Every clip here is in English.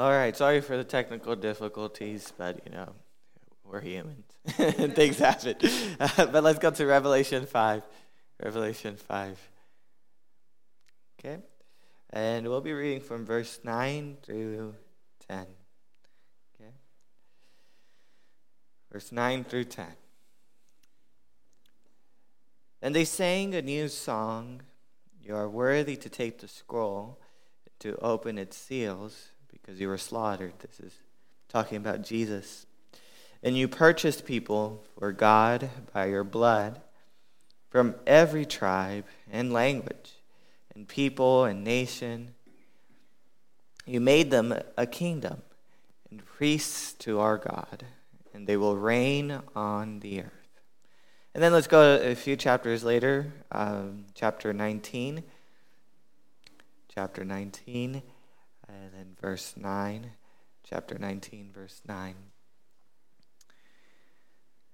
All right, sorry for the technical difficulties, but you know, we're humans. Things happen. Uh, but let's go to Revelation 5. Revelation 5. Okay? And we'll be reading from verse 9 through 10. Okay? Verse 9 through 10. And they sang a new song You are worthy to take the scroll, to open its seals, because you were slaughtered. This is talking about Jesus. And you purchased people for God by your blood from every tribe and language and people and nation. You made them a kingdom and priests to our God, and they will reign on the earth. And then let's go a few chapters later, um, chapter 19. Chapter 19, and then verse 9. Chapter 19, verse 9.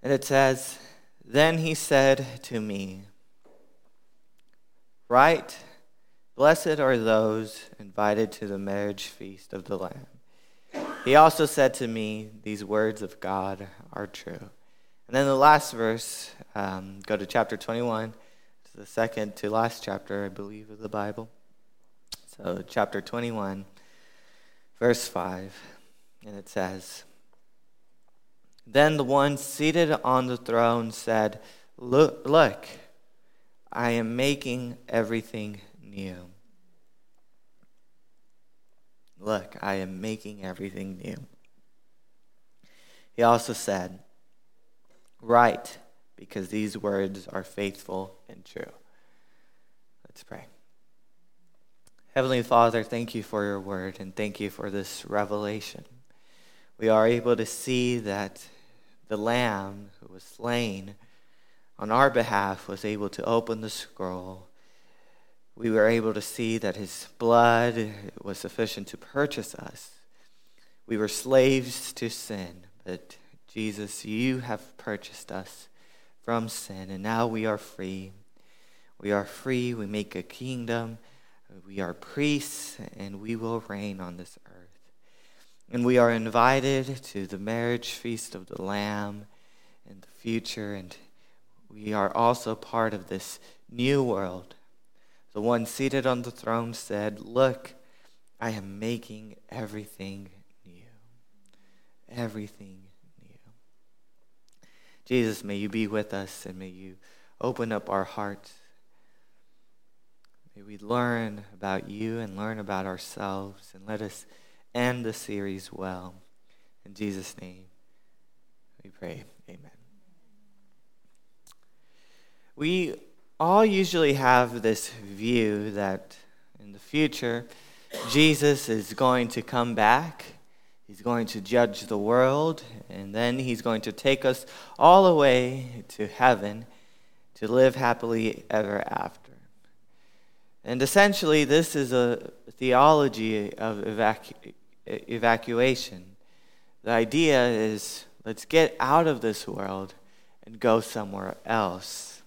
And it says, Then he said to me, Write, blessed are those invited to the marriage feast of the Lamb. He also said to me, These words of God are true. And then the last verse, um, go to chapter 21. to the second to last chapter, I believe, of the Bible. So, chapter 21, verse 5. And it says, Then the one seated on the throne said, Look, look I am making everything new. Look, I am making everything new. He also said, Write, because these words are faithful and true. Let's pray. Heavenly Father, thank you for your word and thank you for this revelation. We are able to see that the Lamb who was slain on our behalf was able to open the scroll. We were able to see that his blood was sufficient to purchase us. We were slaves to sin, but Jesus, you have purchased us from sin, and now we are free. We are free. We make a kingdom. We are priests, and we will reign on this earth. And we are invited to the marriage feast of the Lamb in the future, and we are also part of this new world. The one seated on the throne said, Look, I am making everything new. Everything new. Jesus, may you be with us and may you open up our hearts. May we learn about you and learn about ourselves and let us end the series well. In Jesus' name, we pray. Amen. We all usually have this view that in the future, Jesus is going to come back He's going to judge the world, and then he's going to take us all the way to heaven to live happily ever after. And essentially, this is a theology of evacu- evacuation. The idea is let's get out of this world and go somewhere else.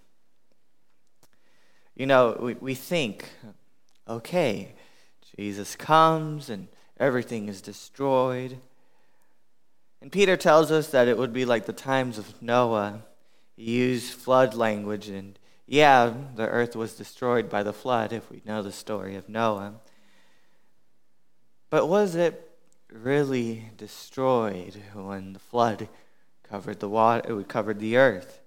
You know, we, we think, okay, Jesus comes and everything is destroyed. And Peter tells us that it would be like the times of Noah. He used flood language, and yeah, the earth was destroyed by the flood, if we know the story of Noah. But was it really destroyed when the flood covered the water, it covered the earth?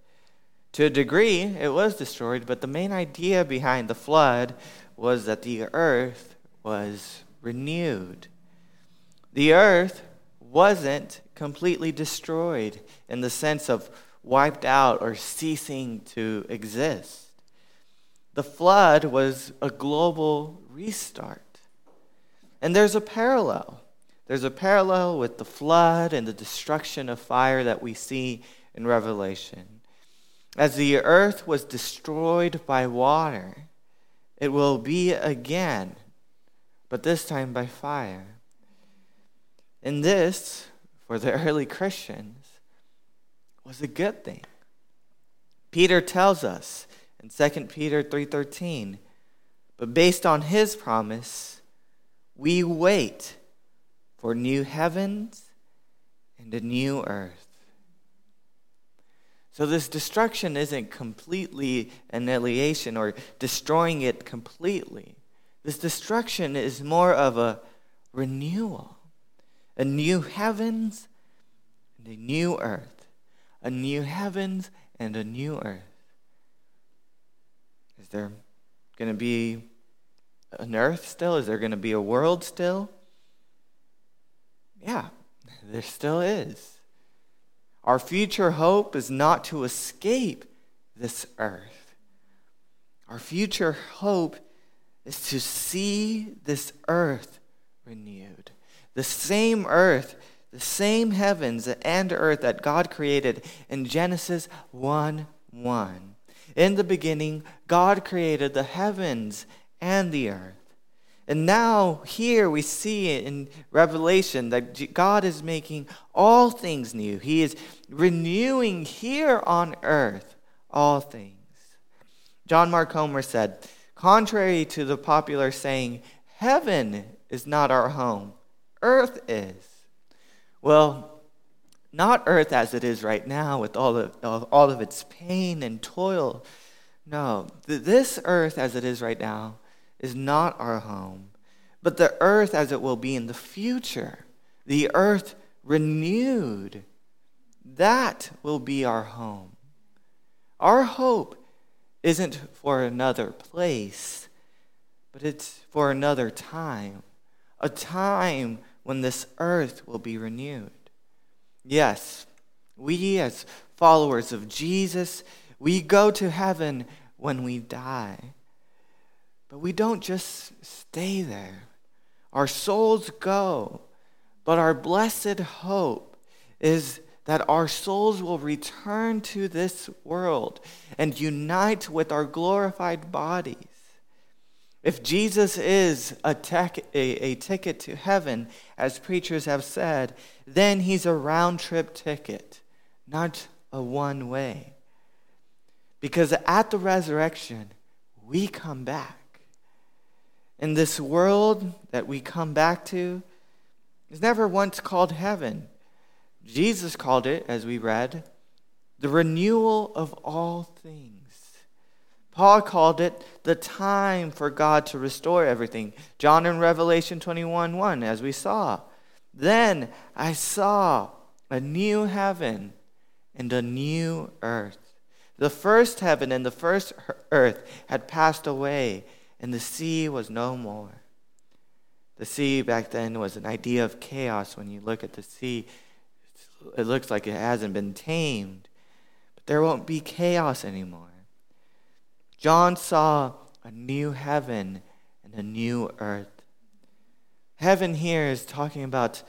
To a degree, it was destroyed, but the main idea behind the flood was that the earth was renewed. The earth wasn't completely destroyed in the sense of wiped out or ceasing to exist. The flood was a global restart. And there's a parallel. There's a parallel with the flood and the destruction of fire that we see in Revelation. As the earth was destroyed by water, it will be again, but this time by fire. And this, for the early Christians, was a good thing. Peter tells us in 2 Peter 3:13, but based on his promise, we wait for new heavens and a new earth. So, this destruction isn't completely annihilation or destroying it completely. This destruction is more of a renewal, a new heavens and a new earth, a new heavens and a new earth. Is there going to be an earth still? Is there going to be a world still? Yeah, there still is. Our future hope is not to escape this earth. Our future hope is to see this earth renewed. The same earth, the same heavens and earth that God created in Genesis 1 1. In the beginning, God created the heavens and the earth. And now, here we see in Revelation that God is making all things new. He is renewing here on earth all things. John Mark Comer said, contrary to the popular saying, heaven is not our home, earth is. Well, not earth as it is right now with all of, all of its pain and toil. No, this earth as it is right now is not our home, but the earth as it will be in the future, the earth renewed, that will be our home. Our hope isn't for another place, but it's for another time, a time when this earth will be renewed. Yes, we as followers of Jesus, we go to heaven when we die. But we don't just stay there. Our souls go, but our blessed hope is that our souls will return to this world and unite with our glorified bodies. If Jesus is a, tech, a, a, ticket to heaven, as preachers have said, then he's a round trip ticket, not a one way. Because at the resurrection, we come back. And this world that we come back to is never once called heaven. Jesus called it, as we read, the renewal of all things. Paul called it the time for God to restore everything. John in Revelation 21 1, as we saw. Then I saw a new heaven and a new earth. The first heaven and the first earth had passed away and the sea was no more. The sea back then was an idea of chaos. When you look at the sea, it looks like it hasn't been tamed, but there won't be chaos anymore. John saw a new heaven and a new earth. Heaven here is talking about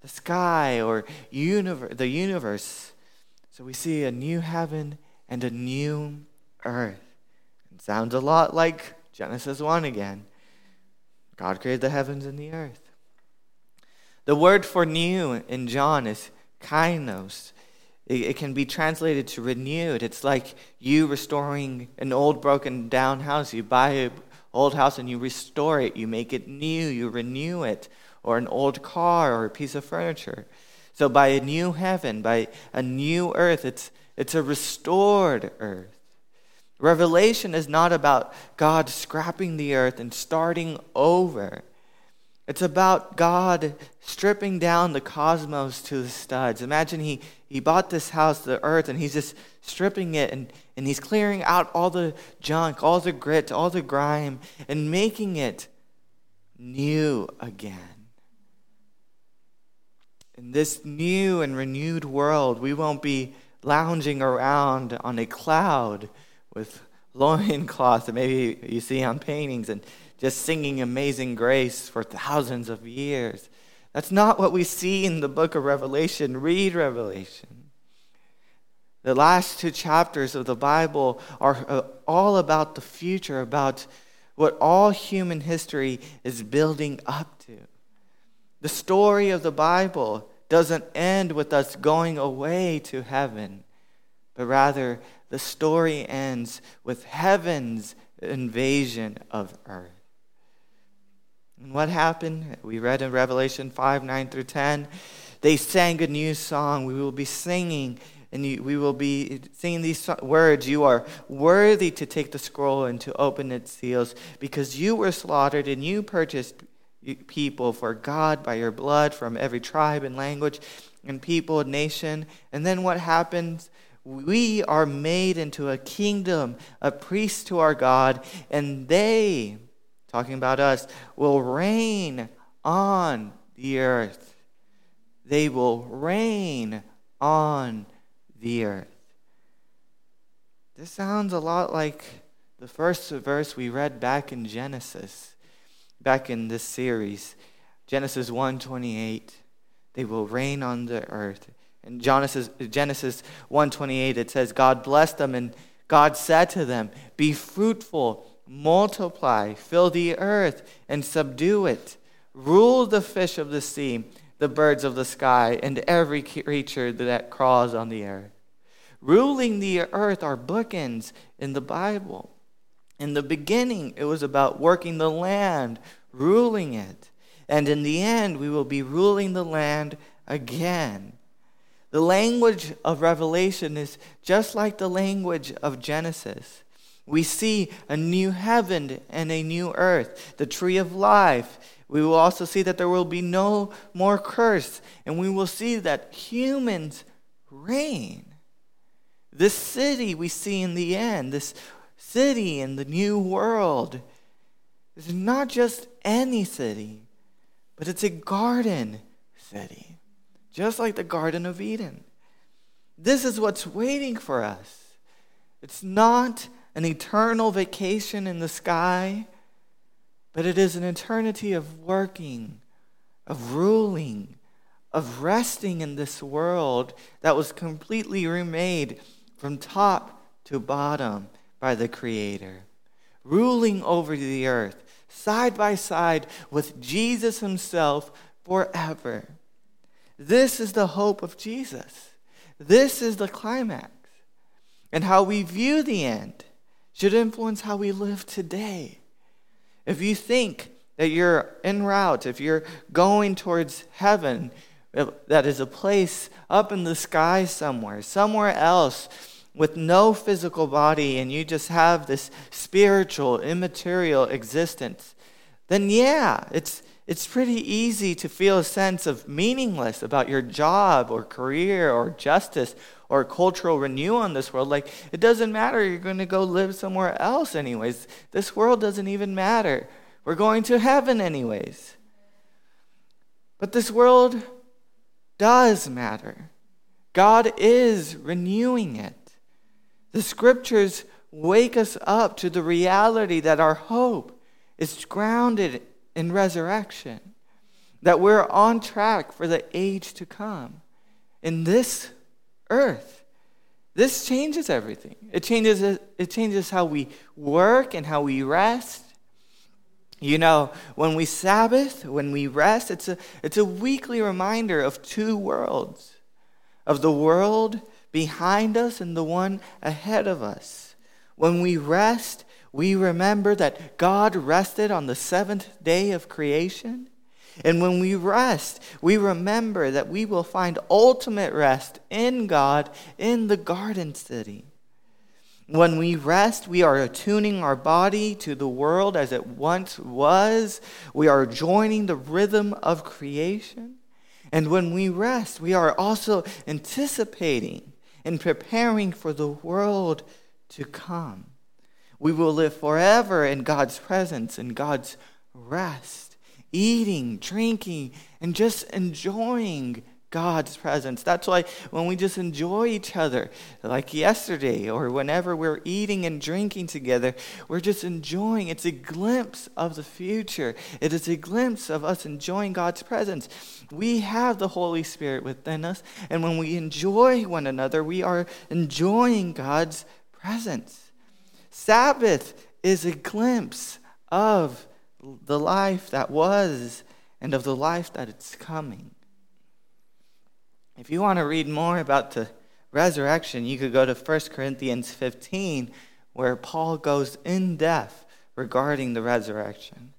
the sky or universe, the universe. So we see a new heaven and a new earth. It sounds a lot like Genesis 1 again. God created the heavens and the earth. The word for new in John is kainos. It, it can be translated to renewed. It's like you restoring an old, broken down house. You buy an old house and you restore it, you make it new, you renew it, or an old car or a piece of furniture. So, by a new heaven, by a new earth, it's, it's a restored earth. Revelation is not about God scrapping the earth and starting over. It's about God stripping down the cosmos to the studs. Imagine he, he bought this house, the earth, and he's just stripping it and, and he's clearing out all the junk, all the grit, all the grime, and making it new again. In this new and renewed world, we won't be lounging around on a cloud with loincloth that maybe you see on paintings and just singing Amazing Grace for thousands of years. That's not what we see in the book of Revelation. Read Revelation. The last two chapters of the Bible are uh, all about the future, about what all human history is building up to. The story of the Bible doesn't end with us going away to heaven, but rather the story ends with heaven's invasion of earth. And what happened? We read in Revelation 5 9 through 10. They sang a new song. We will be singing and we will be singing these words You are worthy to take the scroll and to open its seals, because you were slaughtered and you purchased people for God by your blood from every tribe and language and people and nation. And then what happens? We are made into a kingdom, a priest to our God, and they, talking about us, will reign on the earth. They will reign on the earth. This sounds a lot like the first verse we read back in Genesis, back in this series. Genesis 1:28, they will reign on the earth. In Genesis Genesis 1:28 it says God blessed them and God said to them, "Be fruitful, multiply, fill the earth and subdue it. Rule the fish of the sea, the birds of the sky, and every creature that crawls on the earth." Ruling the earth are bookends in the Bible. In the beginning, it was about working the land, ruling it. And in the end, we will be ruling the land again. The language of Revelation is just like the language of Genesis. We see a new heaven and a new earth, the tree of life. We will also see that there will be no more curse, and we will see that humans reign. This city we see in the end, this city in the new world, is not just any city, but it's a garden city, just like the Garden of Eden. This is what's waiting for us. It's not an eternal vacation in the sky, but it is an eternity of working, of ruling, of resting in this world that was completely remade from top to bottom by the Creator, ruling over the earth side by side with Jesus Himself forever. This is the hope of Jesus. This is the climax. And how we view the end should influence how we live today. If you think that you're en route, if you're going towards heaven, that is a place up in the sky somewhere, somewhere else with no physical body, and you just have this spiritual, immaterial existence, then yeah, it's, it's pretty easy to feel a sense of meaningless about your job or career or justice or cultural renewal in this world. Like, it doesn't matter. You're going to go live somewhere else, anyways. This world doesn't even matter. We're going to heaven, anyways. But this world does matter. God is renewing it. The scriptures wake us up to the reality that our hope is grounded in resurrection, that we're on track for the age to come. In this earth, this changes everything. It changes, it changes how we work and how we rest. You know, when we Sabbath, when we rest, it's a, it's a weekly reminder of two worlds of the world behind us and the one ahead of us. When we rest, we remember that God rested on the seventh day of creation. And when we rest, we remember that we will find ultimate rest in God in the garden city. When we rest, we are attuning our body to the world as it once was. We are joining the rhythm of creation. And when we rest, we are also anticipating and preparing for the world to come. We will live forever in God's presence and God's rest, eating, drinking, and just enjoying God's presence. That's why when we just enjoy each other, like yesterday, or whenever we're eating and drinking together, we're just enjoying. It's a glimpse of the future, it is a glimpse of us enjoying God's presence. We have the Holy Spirit within us, and when we enjoy one another, we are enjoying God's presence. Sabbath is a glimpse of the life that was and of the life that is coming. If you want to read more about the resurrection, you could go to 1 Corinthians 15, where Paul goes in depth regarding the resurrection.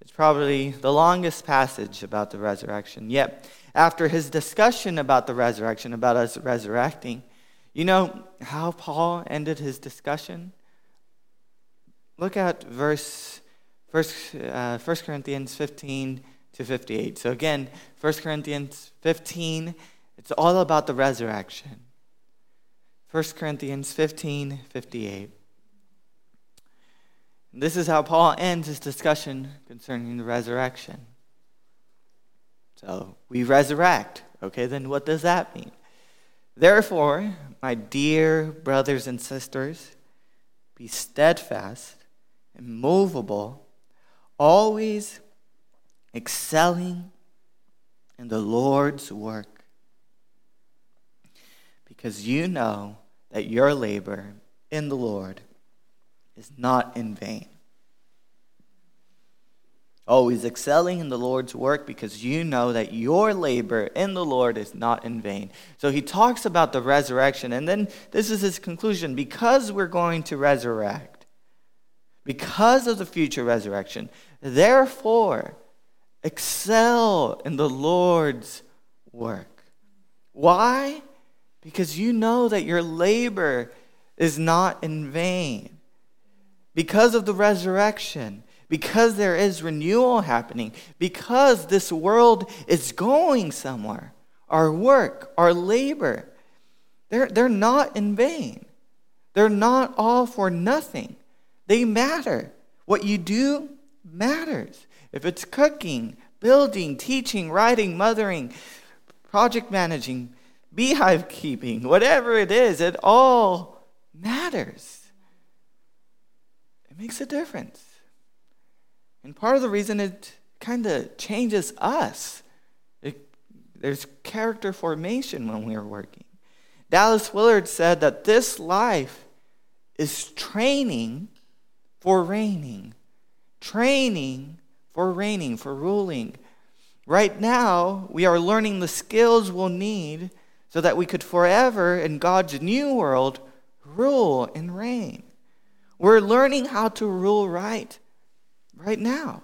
It's probably the longest passage about the resurrection. Yet, after his discussion about the resurrection, about us resurrecting, you know how Paul ended his discussion? Look at verse 1 uh, Corinthians 15 to 58. So again, 1 Corinthians 15, it's all about the resurrection. 1 Corinthians 15, 58. This is how Paul ends his discussion concerning the resurrection. So we resurrect. Okay, then what does that mean? Therefore, my dear brothers and sisters, be steadfast, immovable, always excelling in the Lord's work, because you know that your labor in the Lord is not in vain. Always excelling in the Lord's work because you know that your labor in the Lord is not in vain. So he talks about the resurrection, and then this is his conclusion because we're going to resurrect, because of the future resurrection, therefore, excel in the Lord's work. Why? Because you know that your labor is not in vain because of the resurrection, because there is renewal happening, because this world is going somewhere, our work, our labor, they're, they're not in vain. They're not all for nothing. They matter. What you do matters. If it's cooking, building, teaching, writing, mothering, project managing, beehive keeping, whatever it is, it all matters. It makes a difference. And part of the reason it kind of changes us, it, there's character formation when we are working. Dallas Willard said that this life is training for reigning, training for reigning, for ruling. Right now, we are learning the skills we'll need so that we could forever, in God's new world, rule and reign. We're learning how to rule right right now.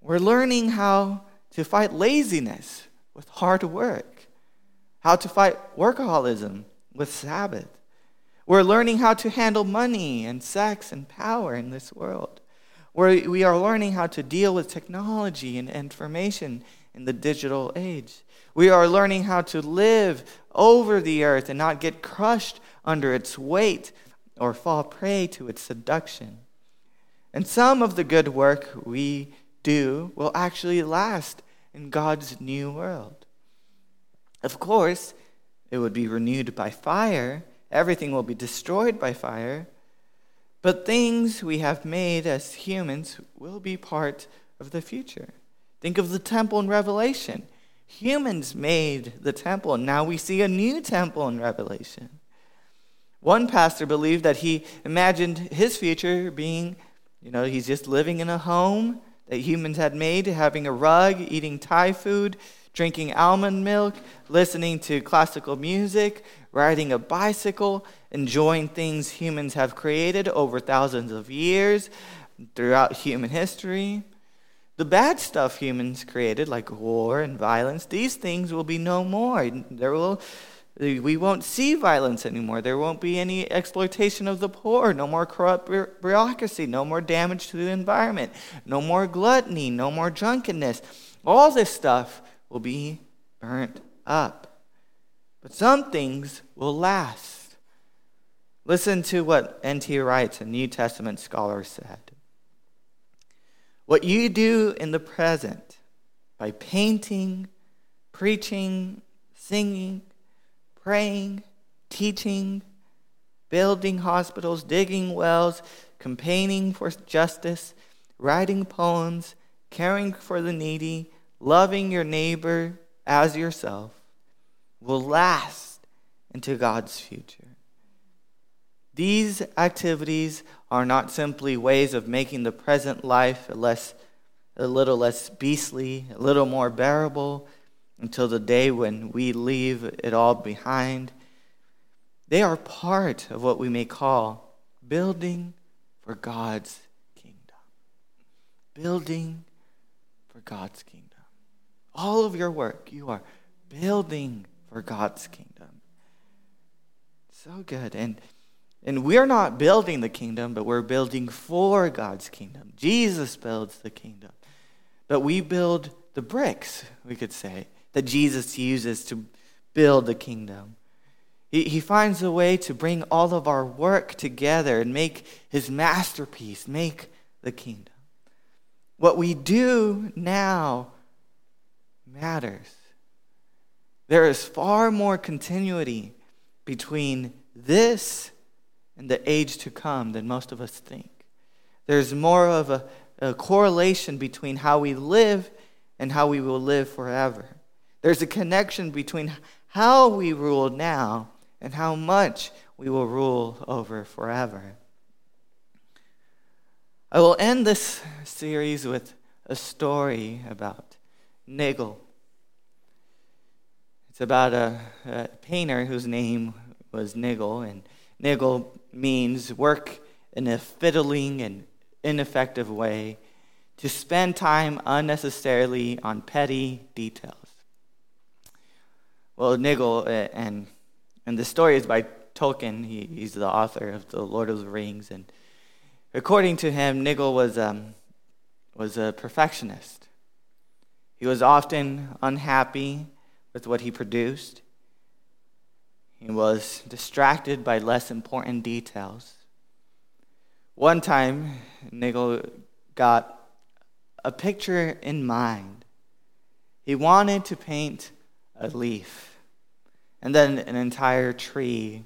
We're learning how to fight laziness with hard work, how to fight workaholism with Sabbath. We're learning how to handle money and sex and power in this world. We're, we are learning how to deal with technology and information in the digital age. We are learning how to live over the earth and not get crushed under its weight or fall prey to its seduction. And some of the good work we do will actually last in God's new world. Of course, it would be renewed by fire, everything will be destroyed by fire, but things we have made as humans will be part of the future. Think of the temple in Revelation. Humans made the temple, and now we see a new temple in Revelation. One pastor believed that he imagined his future being, you know, he's just living in a home that humans had made, having a rug, eating Thai food, drinking almond milk, listening to classical music, riding a bicycle, enjoying things humans have created over thousands of years throughout human history. The bad stuff humans created, like war and violence, these things will be no more. There will we won't see violence anymore. There won't be any exploitation of the poor, no more corrupt bureaucracy, no more damage to the environment, no more gluttony, no more drunkenness. All this stuff will be burnt up. But some things will last. Listen to what N.T. Wright, a New Testament scholar, said. What you do in the present by painting, preaching, singing, praying, teaching, building hospitals, digging wells, campaigning for justice, writing poems, caring for the needy, loving your neighbor as yourself will last into God's future. These activities are not simply ways of making the present life a, less, a little less beastly, a little more bearable, until the day when we leave it all behind. They are part of what we may call building for God's kingdom. building for God's kingdom. All of your work, you are building for God's kingdom. So good. And and we're not building the kingdom, but we're building for God's kingdom. Jesus builds the kingdom. But we build the bricks, we could say, that Jesus uses to build the kingdom. He, he finds a way to bring all of our work together and make his masterpiece, make the kingdom. What we do now matters. There is far more continuity between this and the age to come than most of us think. There's more of a, a correlation between how we live and how we will live forever. There's a connection between how we rule now and how much we will rule over forever. I will end this series with a story about Nigel. About a, a painter whose name was Nigel, and Nigel means work in a fiddling and ineffective way, to spend time unnecessarily on petty details. Well, Nigel, uh, and, and the story is by Tolkien, he, he's the author of The Lord of the Rings, and according to him, Nigel was, um, was a perfectionist. He was often unhappy with what he produced. He was distracted by less important details. One time, Nigel got a picture in mind. He wanted to paint a leaf, and then an entire tree.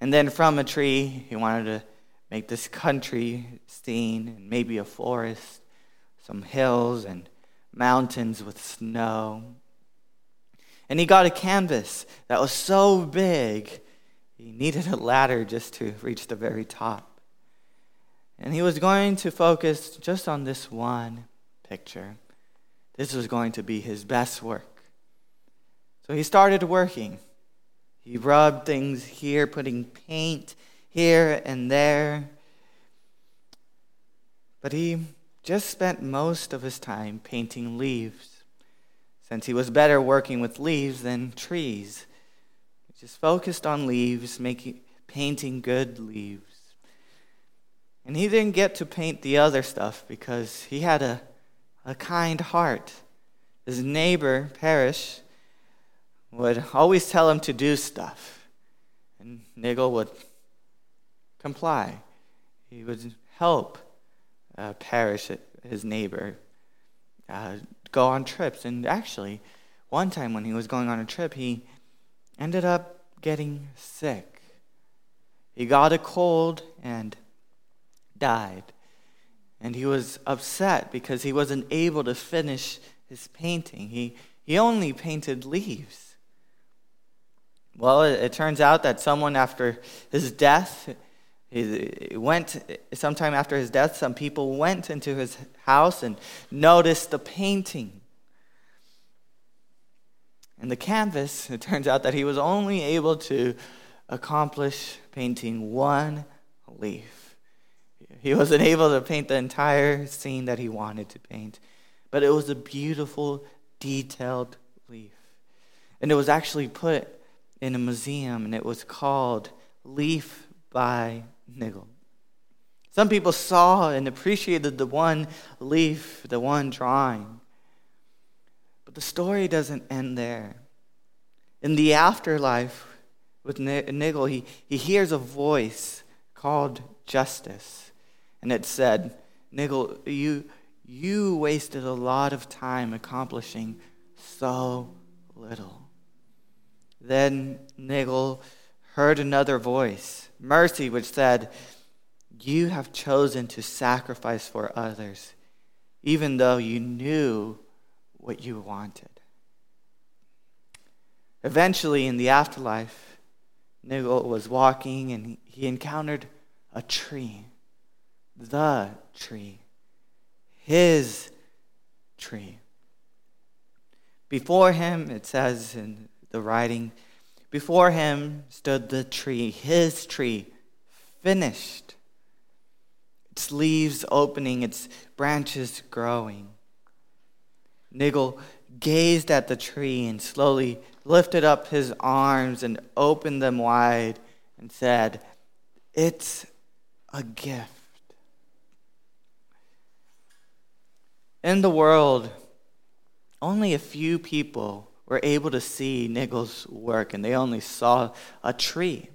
And then from a tree, he wanted to make this country scene, and maybe a forest, some hills, and mountains with snow. And he got a canvas that was so big, he needed a ladder just to reach the very top. And he was going to focus just on this one picture. This was going to be his best work. So he started working. He rubbed things here, putting paint here and there. But he just spent most of his time painting leaves since he was better working with leaves than trees. He just focused on leaves, making, painting good leaves. And he didn't get to paint the other stuff because he had a, a kind heart. His neighbor, Parish, would always tell him to do stuff. And Nigel would comply. He would help uh, Parish, his neighbor, uh, go on trips. And actually, one time when he was going on a trip, he ended up getting sick. He got a cold and died. And he was upset because he wasn't able to finish his painting. He, he only painted leaves. Well, it, it turns out that someone after his death, he went sometime after his death, some people went into his house and noticed the painting. And the canvas, it turns out that he was only able to accomplish painting one leaf. He wasn't able to paint the entire scene that he wanted to paint, but it was a beautiful, detailed leaf. And it was actually put in a museum, and it was called Leaf by Nigel. Some people saw and appreciated the one leaf, the one drawing. But the story doesn't end there. In the afterlife with Nigel, he, he hears a voice called justice. And it said, Nigel, you, you wasted a lot of time accomplishing so little. Then Nigel heard another voice, mercy, which said, You have chosen to sacrifice for others, even though you knew what you wanted. Eventually, in the afterlife, Nigel was walking and he encountered a tree. The tree. His tree. Before him, it says in the writing, before him stood the tree, his tree, finished, its leaves opening, its branches growing. Nigel gazed at the tree and slowly lifted up his arms and opened them wide and said, It's a gift. In the world, only a few people were able to see Nigel's work, and they only saw a tree.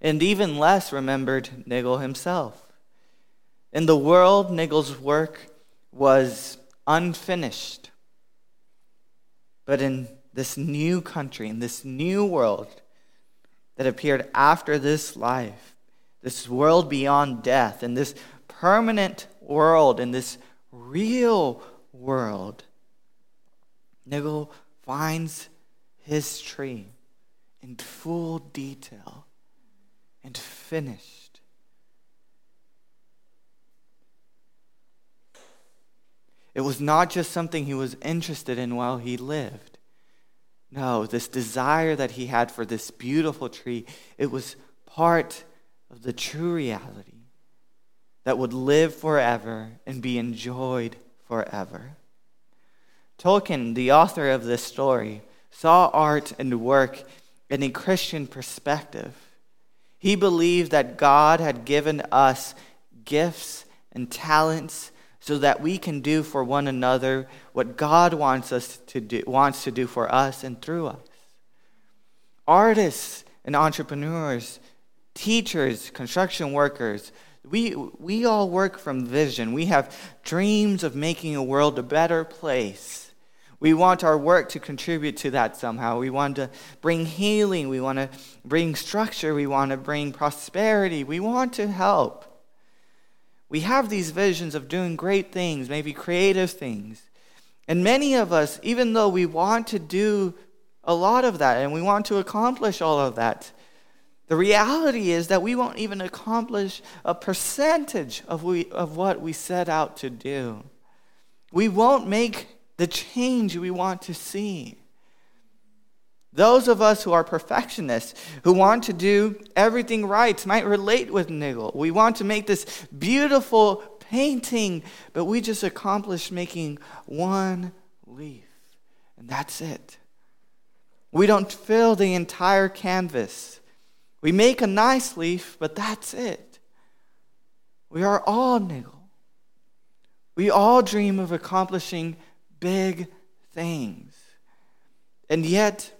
And even less remembered Nigel himself. In the world, Nigel's work was unfinished. But in this new country, in this new world that appeared after this life, this world beyond death, in this permanent world, in this real world, Nigel finds his tree in full detail and finished. It was not just something he was interested in while he lived. No, this desire that he had for this beautiful tree, it was part of the true reality that would live forever and be enjoyed forever. Tolkien, the author of this story, saw art and work in a Christian perspective. He believed that God had given us gifts and talents so that we can do for one another what God wants us to do, wants to do for us and through us. Artists and entrepreneurs, teachers, construction workers, we, we all work from vision. We have dreams of making a world a better place. We want our work to contribute to that somehow. We want to bring healing. We want to bring structure. We want to bring prosperity. We want to help. We have these visions of doing great things, maybe creative things. And many of us, even though we want to do a lot of that and we want to accomplish all of that, the reality is that we won't even accomplish a percentage of, we, of what we set out to do. We won't make the change we want to see. Those of us who are perfectionists, who want to do everything right, might relate with Nigel. We want to make this beautiful painting, but we just accomplished making one leaf, and that's it. We don't fill the entire canvas. We make a nice leaf, but that's it. We are all Nigel. We all dream of accomplishing big things. And yet,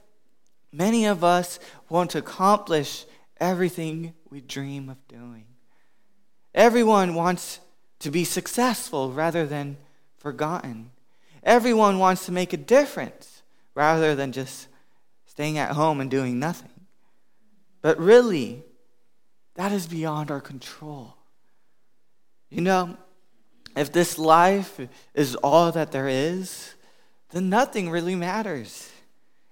many of us want to accomplish everything we dream of doing. Everyone wants to be successful rather than forgotten. Everyone wants to make a difference rather than just staying at home and doing nothing. But really, that is beyond our control. You know, if this life is all that there is, then nothing really matters.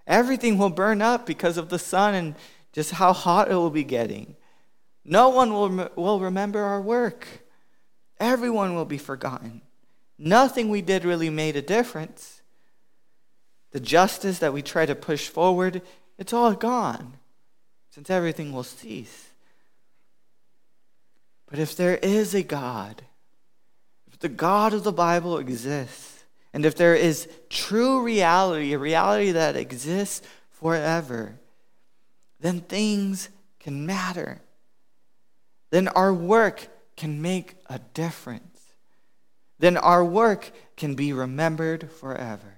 Everything will burn up because of the sun and just how hot it will be getting. No one will, will remember our work. Everyone will be forgotten. Nothing we did really made a difference. The justice that we try to push forward, it's all gone since everything will cease. But if there is a God, the God of the Bible exists, and if there is true reality, a reality that exists forever, then things can matter. Then our work can make a difference. Then our work can be remembered forever.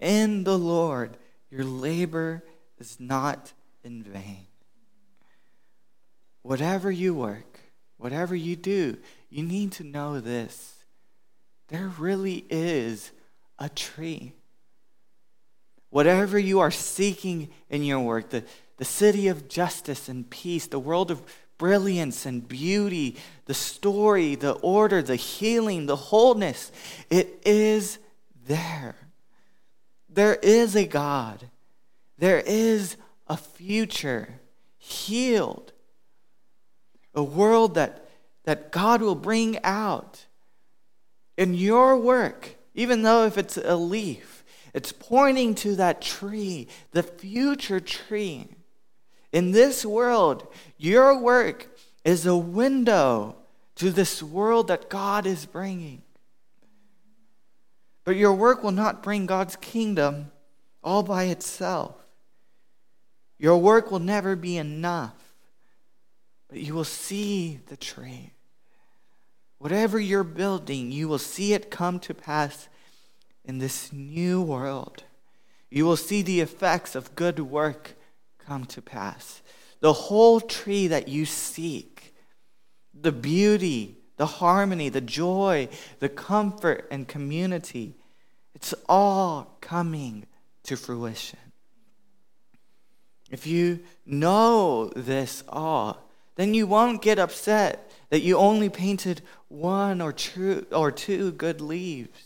In the Lord, your labor is not in vain. Whatever you work, whatever you do, you need to know this. There really is a tree. Whatever you are seeking in your work, the, the city of justice and peace, the world of brilliance and beauty, the story, the order, the healing, the wholeness, it is there. There is a God. There is a future healed, a world that, that God will bring out in your work, even though if it's a leaf, it's pointing to that tree, the future tree. In this world, your work is a window to this world that God is bringing. But your work will not bring God's kingdom all by itself. Your work will never be enough, but you will see the tree. Whatever you're building, you will see it come to pass in this new world. You will see the effects of good work come to pass. The whole tree that you seek, the beauty, the harmony, the joy, the comfort, and community, it's all coming to fruition. If you know this all, then you won't get upset that you only painted one or two, or two good leaves.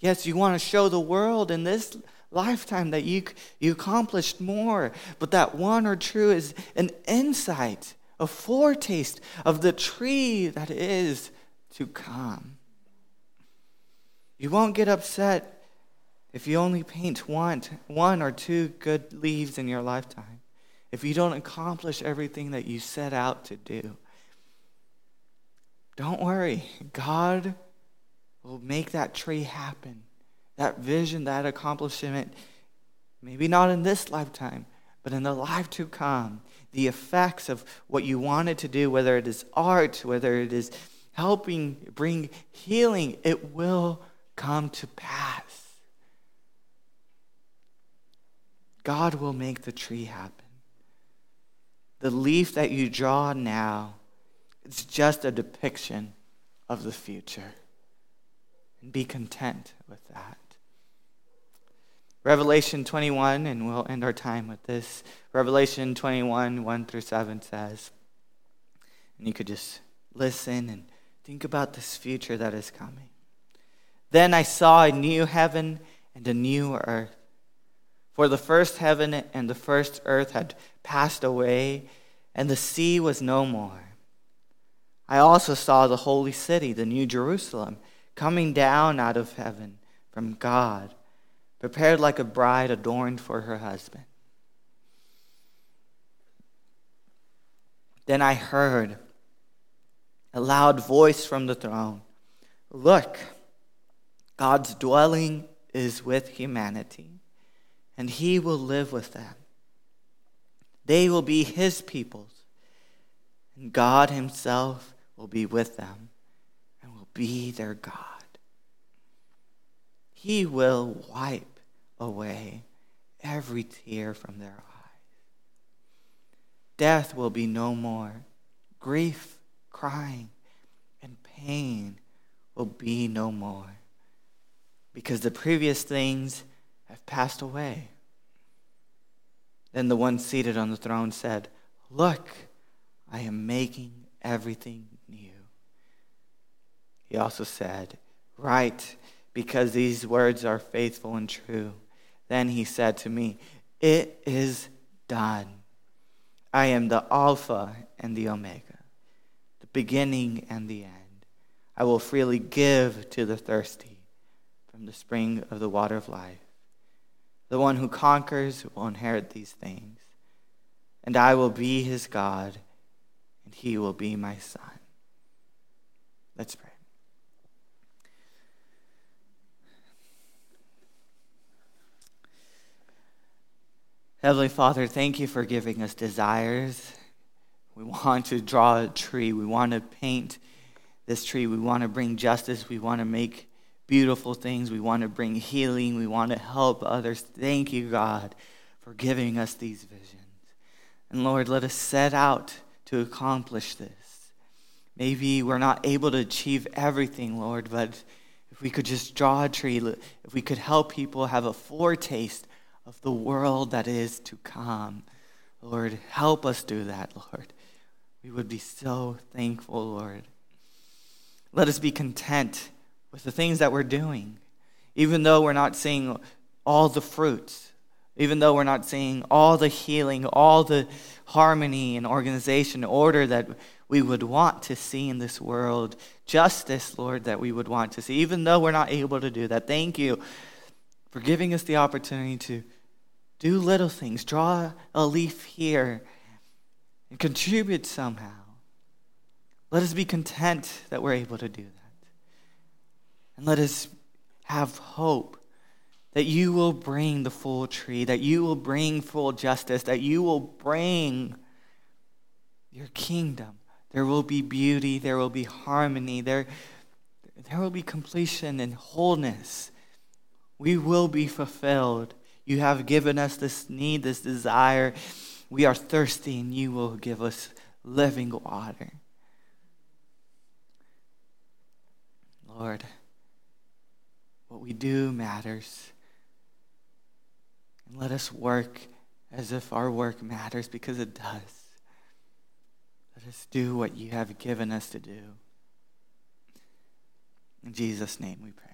Yes, you want to show the world in this lifetime that you, you accomplished more, but that one or two is an insight, a foretaste of the tree that is to come. You won't get upset if you only paint one, one or two good leaves in your lifetime, if you don't accomplish everything that you set out to do. Don't worry. God will make that tree happen. That vision, that accomplishment, maybe not in this lifetime, but in the life to come. The effects of what you wanted to do, whether it is art, whether it is helping bring healing, it will come to pass. God will make the tree happen. The leaf that you draw now it's just a depiction of the future. And be content with that. Revelation 21, and we'll end our time with this. Revelation 21, 1 through 7 says, and you could just listen and think about this future that is coming. Then I saw a new heaven and a new earth. For the first heaven and the first earth had passed away, and the sea was no more. I also saw the holy city, the New Jerusalem, coming down out of heaven from God, prepared like a bride adorned for her husband. Then I heard a loud voice from the throne Look, God's dwelling is with humanity, and he will live with them. They will be his peoples, and God himself will be with them and will be their God. He will wipe away every tear from their eyes. Death will be no more. Grief, crying, and pain will be no more because the previous things have passed away. Then the one seated on the throne said, Look, I am making everything new. he also said, Write, because these words are faithful and true. Then he said to me, It is done. I am the Alpha and the Omega, the beginning and the end. I will freely give to the thirsty from the spring of the water of life. The one who conquers will inherit these things, and I will be his God, and he will be my son. Let's pray. Heavenly Father, thank you for giving us desires. We want to draw a tree. We want to paint this tree. We want to bring justice. We want to make beautiful things. We want to bring healing. We want to help others. Thank you, God, for giving us these visions. And Lord, let us set out to accomplish this. Maybe we're not able to achieve everything, Lord, but if we could just draw a tree, if we could help people have a foretaste of the world that is to come. Lord, help us do that, Lord. We would be so thankful, Lord. Let us be content with the things that we're doing, even though we're not seeing all the fruits, even though we're not seeing all the healing, all the harmony and organization, order that we would want to see in this world, justice, Lord, that we would want to see, even though we're not able to do that. Thank you for giving us the opportunity to do little things, draw a leaf here, and contribute somehow. Let us be content that we're able to do that. And let us have hope that you will bring the full tree, that you will bring full justice, that you will bring your kingdom. There will be beauty, there will be harmony, there, there will be completion and wholeness. We will be fulfilled. You have given us this need, this desire. We are thirsty, and you will give us living water. Lord, what we do matters. And let us work as if our work matters because it does. Let us do what you have given us to do. In Jesus' name we pray.